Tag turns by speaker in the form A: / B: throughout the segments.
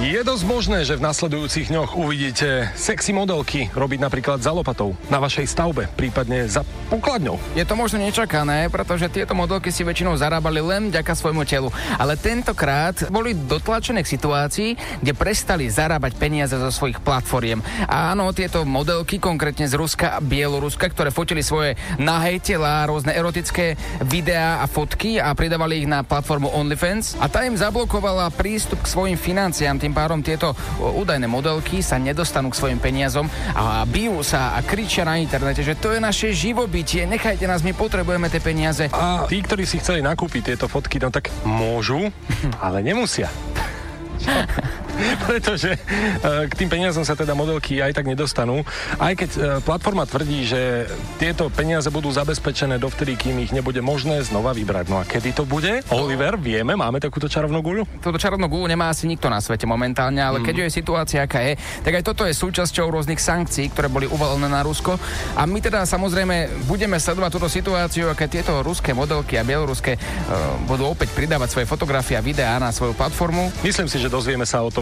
A: Je dosť možné, že v nasledujúcich dňoch uvidíte sexy modelky robiť napríklad za lopatou na vašej stavbe, prípadne za pokladňou.
B: Je to možno nečakané, pretože tieto modelky si väčšinou zarábali len vďaka svojmu telu. Ale tentokrát boli dotlačené k situácii, kde prestali zarábať peniaze zo svojich platformiem. A áno, tieto modelky, konkrétne z Ruska a Bieloruska, ktoré fotili svoje nahé tela, rôzne erotické videá a fotky a pridávali ich na platformu OnlyFans a tá im zablokovala prístup k svojim financiám tým pádom tieto údajné modelky sa nedostanú k svojim peniazom a bijú sa a kričia na internete, že to je naše živobytie, nechajte nás, my potrebujeme tie peniaze.
A: A tí, ktorí si chceli nakúpiť tieto fotky, no tak môžu, ale nemusia. pretože uh, k tým peniazom sa teda modelky aj tak nedostanú. Aj keď uh, platforma tvrdí, že tieto peniaze budú zabezpečené dovtedy, kým ich nebude možné znova vybrať. No a kedy to bude? Oliver, vieme, máme takúto čarovnú guľu?
B: Túto čarovnú guľu nemá asi nikto na svete momentálne, ale mm. keď je situácia, aká je, tak aj toto je súčasťou rôznych sankcií, ktoré boli uvalené na Rusko. A my teda samozrejme budeme sledovať túto situáciu, aké tieto ruské modelky a bieloruské uh, budú opäť pridávať svoje fotografie a videá na svoju platformu.
A: Myslím si, že dozvieme sa o tom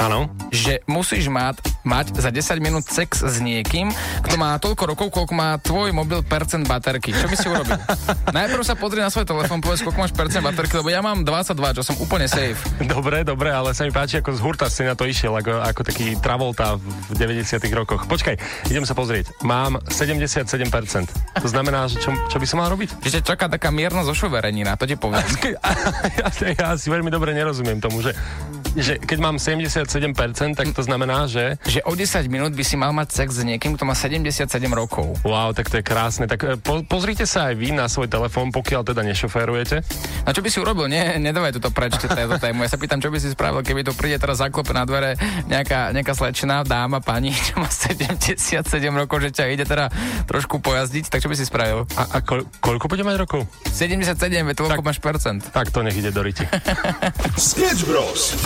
A: Áno.
B: Že musíš mať, mať za 10 minút sex s niekým, kto má toľko rokov, koľko má tvoj mobil percent baterky. Čo by si urobil? Najprv sa pozri na svoj telefón, povedz, koľko máš percent baterky, lebo ja mám 22, čo som úplne safe.
A: Dobre, dobre, ale sa mi páči, ako z hurta si na to išiel, ako, ako taký Travolta v 90 rokoch. Počkaj, idem sa pozrieť. Mám 77%. To znamená, že čo, čo by som mal robiť?
B: Že čaká taká mierna zošoverenina, to ti poviem.
A: ja, ja si veľmi dobre nerozumiem tomu, že že keď mám 77%, tak to znamená, že...
B: Že o 10 minút by si mal mať sex s niekým, kto má 77 rokov.
A: Wow, tak to je krásne. Tak e, po, pozrite sa aj vy na svoj telefón, pokiaľ teda nešoférujete.
B: A čo by si urobil? Nie, nedávaj toto preč, túto tému. Ja sa pýtam, čo by si spravil, keby tu príde teraz zaklope na dvere nejaká, nejaká slečná dáma, pani, čo má 77 rokov, že ťa ide teda trošku pojazdiť, tak čo by si spravil?
A: A, a ko, koľko bude mať rokov?
B: 77, je to máš percent.
A: Tak to nech ide do riti.
C: Sketch Bros.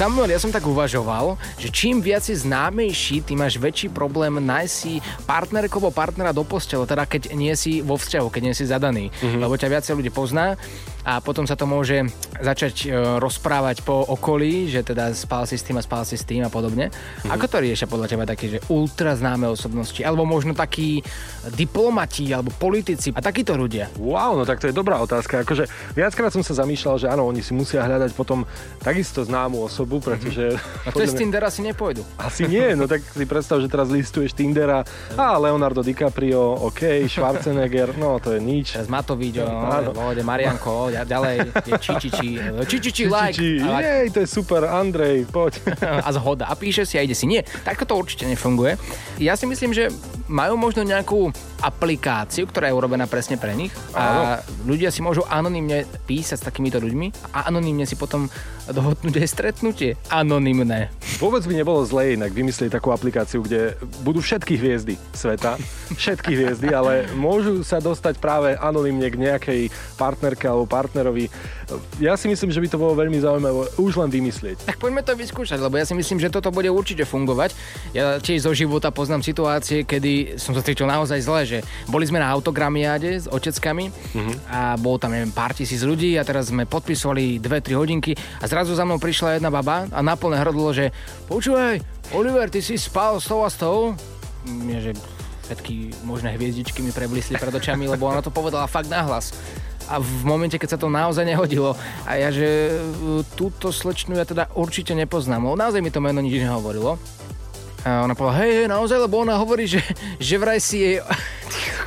B: Samuel, ja som tak uvažoval, že čím viac si známejší, tým máš väčší problém nájsť si partnerku alebo partnera do postele, teda keď nie si vo vzťahu, keď nie si zadaný, mm-hmm. lebo ťa viacej ľudí pozná a potom sa to môže začať e, rozprávať po okolí, že teda spal si s tým a spal si s tým a podobne. Mm-hmm. Ako to riešia podľa teba takí, že ultra známe osobnosti, alebo možno takí diplomati alebo politici a takíto ľudia?
A: Wow, no tak to je dobrá otázka. Akože viackrát som sa zamýšľal, že áno, oni si musia hľadať potom takisto známu osobu, pretože...
B: Mm-hmm. A to z Tindera si nepôjdu.
A: Asi nie, no tak si predstav, že teraz listuješ Tindera a Leonardo DiCaprio, OK, Schwarzenegger, no to je nič.
B: Matovič, no, Marianko, ďalej je Čičiči, Čičiči like.
A: like. Jej, to je super, Andrej, poď.
B: a zhoda. A píše si a ide si. Nie, takto to určite nefunguje. Ja si myslím, že majú možno nejakú aplikáciu, ktorá je urobená presne pre nich a ľudia si môžu anonymne písať s takýmito ľuďmi a anonymne si potom dohodnúť aj stretnutie. Anonymné.
A: Vôbec by nebolo zlé inak vymyslieť takú aplikáciu, kde budú všetky hviezdy sveta, všetky hviezdy, ale môžu sa dostať práve anonymne k nejakej partnerke alebo partnerovi. Ja si myslím, že by to bolo veľmi zaujímavé už len vymyslieť.
B: Tak poďme to vyskúšať, lebo ja si myslím, že toto bude určite fungovať. Ja tiež zo života poznám situácie, kedy som sa cítil naozaj zle, že boli sme na autogramiáde s oteckami uh-huh. a bolo tam, neviem, pár tisíc ľudí a teraz sme podpisovali 2-3 hodinky a zrazu za mnou prišla jedna baba a naplne hrdlo, že počúvaj, Oliver, ty si spal s tou a s tou? Mne, že všetky možné hviezdičky mi preblisli pred očami, lebo ona to povedala fakt nahlas a v momente, keď sa to naozaj nehodilo a ja, že e, túto slečnu ja teda určite nepoznám, lebo naozaj mi to meno nič nehovorilo. A ona povedala, hej, hej, naozaj, lebo ona hovorí, že, že vraj si jej...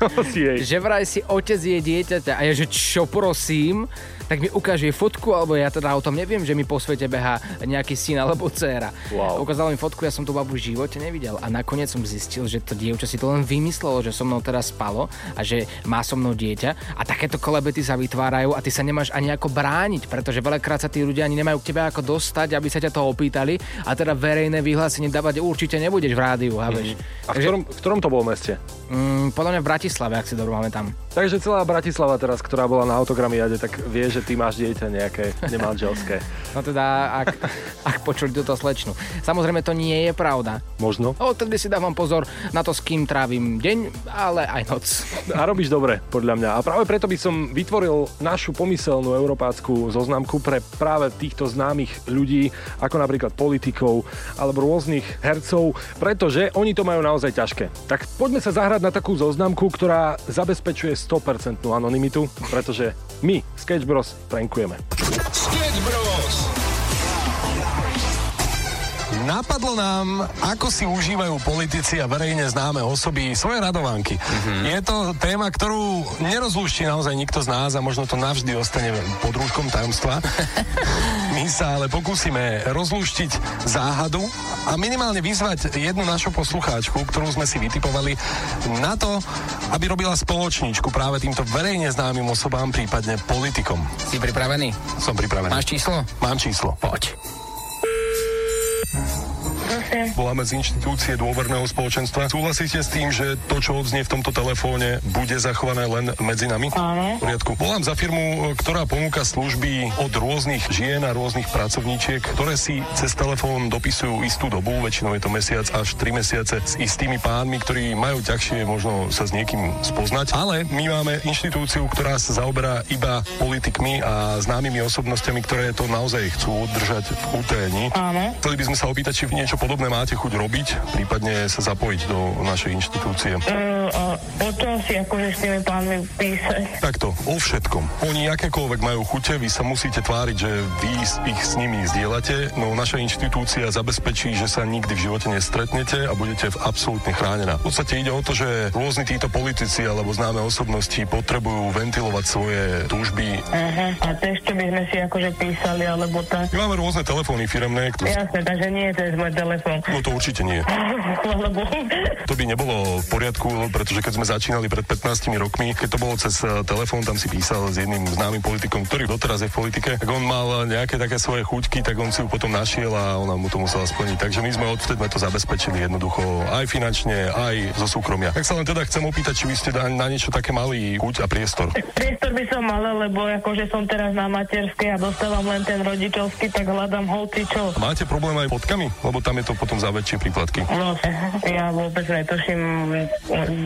A: Čo si jej?
B: Že vraj si otec jej dieťaťa. A ja, že čo prosím? tak mi ukáže jej fotku, alebo ja teda o tom neviem, že mi po svete behá nejaký syn alebo dcéra.
A: Wow.
B: Ukázala mi fotku, ja som tú babu v živote nevidel a nakoniec som zistil, že to dievča si to len vymyslelo, že so mnou teraz spalo a že má so mnou dieťa a takéto kolebety sa vytvárajú a ty sa nemáš ani ako brániť, pretože veľakrát sa tí ľudia ani nemajú k tebe ako dostať, aby sa ťa to opýtali a teda verejné vyhlásenie dávať určite nebudeš v rádiu, chápeš?
A: A v ktorom, v ktorom to bolo meste?
B: Mm, podľa mňa v Bratislave, ak si dobro máme tam.
A: Takže celá Bratislava teraz, ktorá bola na autogramiade, tak vie, že ty máš dieťa nejaké nemanželské.
B: No teda, ak, ak počuli túto slečnu. Samozrejme, to nie je pravda.
A: Možno.
B: Odtedy si dávam pozor na to, s kým trávim deň, ale aj noc.
A: A robíš dobre, podľa mňa. A práve preto by som vytvoril našu pomyselnú európácku zoznamku pre práve týchto známych ľudí, ako napríklad politikov alebo rôznych hercov, pretože oni to majú naozaj ťažké. Tak poďme sa zahrať na takú zoznamku, ktorá zabezpečuje 100% anonymitu, pretože my, Sketch Bros, prankujeme.
D: Sketch Bros. Napadlo nám, ako si užívajú politici a verejne známe osoby svoje radovanky. Mm-hmm. Je to téma, ktorú nerozlúšti naozaj nikto z nás a možno to navždy ostane pod rúškom tajomstva. My sa ale pokúsime rozlúštiť záhadu a minimálne vyzvať jednu našu poslucháčku, ktorú sme si vytipovali na to, aby robila spoločničku práve týmto verejne známym osobám, prípadne politikom.
B: Si pripravený?
D: Som pripravený.
B: Máš číslo?
D: Mám číslo.
B: Poď. Thank you.
D: Voláme z inštitúcie dôverného spoločenstva. Súhlasíte s tým, že to, čo odznie v tomto telefóne, bude zachované len medzi nami?
E: Áno.
D: V poriadku. Volám za firmu, ktorá ponúka služby od rôznych žien a rôznych pracovníčiek, ktoré si cez telefón dopisujú istú dobu, väčšinou je to mesiac až 3 mesiace s istými pánmi, ktorí majú ťažšie možno sa s niekým spoznať. Ale my máme inštitúciu, ktorá sa zaoberá iba politikmi a známymi osobnostiami, ktoré to naozaj chcú udržať v utajení.
E: Áno.
D: Chceli by sme sa opýtať, či niečo podobné máte chuť robiť, prípadne sa zapojiť do našej inštitúcie.
E: O čom si akože s tými pánmi písať?
D: Takto, o všetkom. Oni akékoľvek majú chute, vy sa musíte tváriť, že vy ich s nimi zdieľate, no naša inštitúcia zabezpečí, že sa nikdy v živote nestretnete a budete v absolútne chránená. V podstate ide o to, že rôzni títo politici alebo známe osobnosti potrebujú ventilovať svoje túžby.
E: Aha. A čo by sme si akože písali, alebo tak?
D: My máme rôzne telefóny firemné, ktoré...
E: Jasné, takže nie je cez môj telefón.
D: No to určite nie. To by nebolo v poriadku, pretože keď sme začínali pred 15 rokmi, keď to bolo cez eh, telefón, tam si písal s jedným známym politikom, ktorý doteraz je v politike, tak on mal nejaké také svoje chuťky, tak on si ju potom našiel a ona mu to musela splniť. Takže my sme odvtedy to zabezpečili jednoducho aj finančne, aj zo súkromia. Tak sa len teda chcem opýtať, či by ste na, na niečo také mali chuť a priestor.
E: Priestor by som mala, lebo akože som teraz na materskej a dostávam len ten rodičovský, tak hľadám holci čo.
D: Máte problém aj fotkami? Lebo tam je to potom za väčšie príplatky.
E: No, ja vôbec netuším,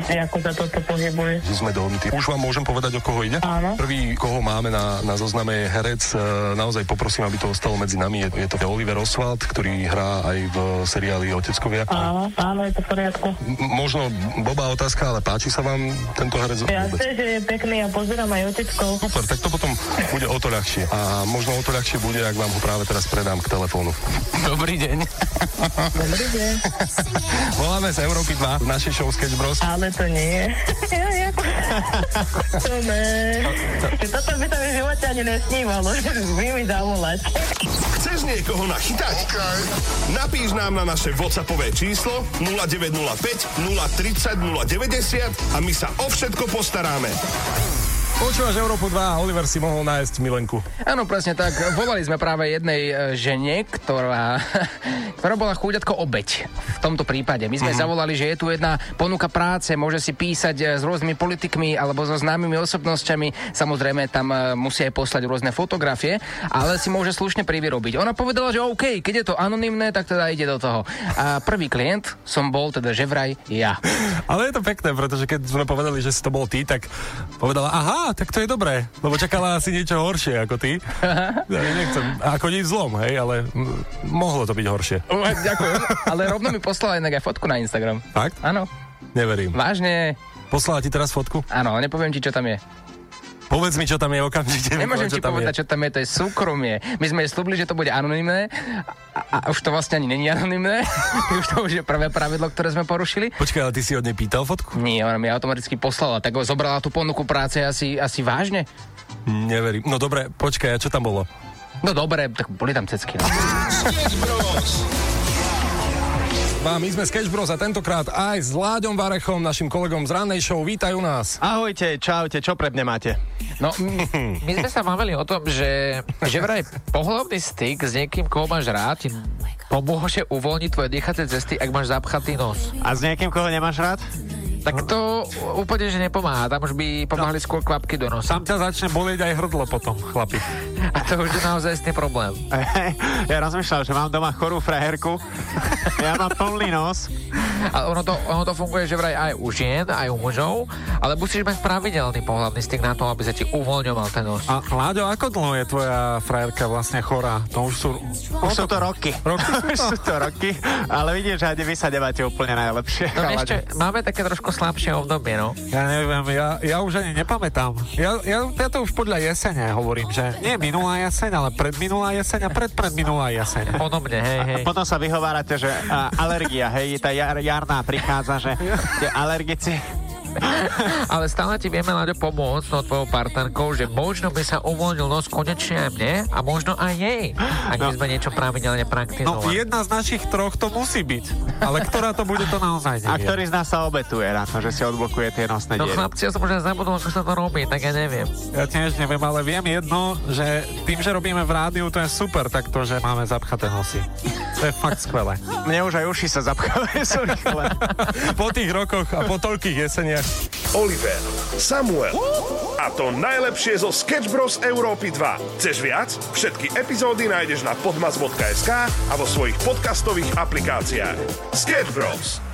E: ako sa toto pohybuje.
D: sme dohodnutí. Už vám môžem povedať, o koho ide?
E: Áno.
D: Prvý, koho máme na, na zozname je herec, e, naozaj poprosím, aby to ostalo medzi nami. Je, je to Oliver Oswald, ktorý hrá aj v seriáli Oteckovia.
E: Áno, áno, je to v poriadku.
D: M- možno blbá otázka, ale páči sa vám tento herec?
E: Ja
D: vôbec?
E: sé, že je pekný a pozerám aj oteckou.
D: Super, tak to potom bude o to ľahšie. A možno o to ľahšie bude, ak vám ho práve teraz predám k telefónu.
B: Dobrý deň.
E: Dobrý deň.
D: Voláme z Európy 2 v našej show Sketch Bros.
E: Ale to nie. Ja. To ne. Toto by sa mi v živote ani nesnívalo. Vy mi zavolať.
C: Chceš niekoho nachytať? Napíš nám na naše WhatsAppové číslo 0905 030 090 a my sa o všetko postaráme.
D: Počúvaš Európu 2 a Oliver si mohol nájsť Milenku.
B: Áno, presne tak. Volali sme práve jednej e, žene, ktorá, ktorá bola chúďatko obeď v tomto prípade. My sme mm-hmm. zavolali, že je tu jedna ponuka práce, môže si písať e, s rôznymi politikmi alebo so známymi osobnosťami. Samozrejme, tam e, musí aj poslať rôzne fotografie, ale si môže slušne privyrobiť. Ona povedala, že OK, keď je to anonymné, tak teda ide do toho. A prvý klient som bol teda že vraj ja.
D: Ale je to pekné, pretože keď sme povedali, že si to bol ty, tak povedala, aha, tak to je dobré, lebo čakala asi niečo horšie ako ty. Ja nechcem, ako nič zlom, hej, ale m- mohlo to byť horšie.
B: Ďakujem. Ale rovno mi poslala inak aj fotku na Instagram.
D: Fakt?
B: Áno,
D: Neverím.
B: vážne.
D: Poslala ti teraz fotku?
B: Áno, nepoviem ti, čo tam je.
D: Povedz mi, čo tam je okamžite.
B: Nemôžem ti povedať, čo tam je, to je súkromie. My sme slúbili, že to bude anonymné a, a už to vlastne ani není anonymné. už to už je prvé pravidlo, ktoré sme porušili.
D: Počkaj, ale ty si od nej pýtal fotku?
B: Nie, ona mi automaticky poslala, tak zobrala tú ponuku práce asi, asi vážne.
F: Neverím. No dobre, počkaj, a čo tam bolo?
B: No dobre, tak boli tam cecky. No.
F: A my sme Sketch Bros a tentokrát aj s Láďom Varechom, našim kolegom z rannej show. Vítajú nás.
G: Ahojte, čaute, čo pre mňa máte?
H: No, my sme sa bavili o tom, že, že vraj pohľavný styk s niekým, koho máš rád, ti pomôže uvoľniť tvoje dýchacie cesty, ak máš zapchatý nos.
G: A s niekým, koho nemáš rád?
H: Tak to úplne, že nepomáha. Tam už by pomáhali skôr kvapky do nosa.
F: Tam ťa začne bolieť aj hrdlo potom, chlapi.
H: A to už je naozaj problém.
G: ja rozmýšľam, že mám doma chorú frajerku, ja mám plný nos.
H: A ono to, ono to funguje, že vraj aj u žien, aj u mužov, ale musíš mať pravidelný pohľadný styk na to, aby sa ti uvoľňoval ten nos.
F: A Láďo, ako dlho je tvoja frajerka vlastne chorá? To už sú...
G: Už sú to roky.
F: Roky sú
G: Už
F: to?
G: sú to roky, ale vidím, že ani vy sa nemáte úplne najlepšie.
H: No ešte máme také trošku slabšie obdobie, no.
F: Ja neviem, ja, ja už ani nepamätám. Ja, ja, ja to už podľa jesene hovorím, že nie minulá jeseň, ale predminulá jeseň a predpredminulá jeseň.
H: Podobne, hej, hej.
G: A potom sa vyhovárate, že a, alergia, hej, tá jar, jarná prichádza, že tie alergici...
H: Ale stále ti vieme, Láďo, pomôcť no tvojou partnerkou, že možno by sa uvoľnil nos konečne aj mne a možno aj jej, ak by
G: No.
H: sme niečo pravidelne
F: No,
H: praktizovali.
F: jedna z našich troch to musí byť. Ale ktorá to bude, to naozaj
G: A
F: neviem.
G: ktorý z nás sa obetuje na to, že si odblokuje tie nosné
H: No
G: diery?
H: chlapci, ja som už aj zabudol, ako sa to robí, tak ja neviem.
F: Ja tiež neviem, ale viem jedno, že tým, že robíme v rádiu, to je super takto, že máme zapchaté nosy. To je fakt skvelé.
G: Mne už aj uši sa zapchávajú sú rýchle.
F: Po tých rokoch a po toľkých jeseniach
C: Oliver, Samuel a to najlepšie zo Sketch Bros. Európy 2. Chceš viac? Všetky epizódy nájdeš na podmas.sk a vo svojich podcastových aplikáciách. Sketch Bros.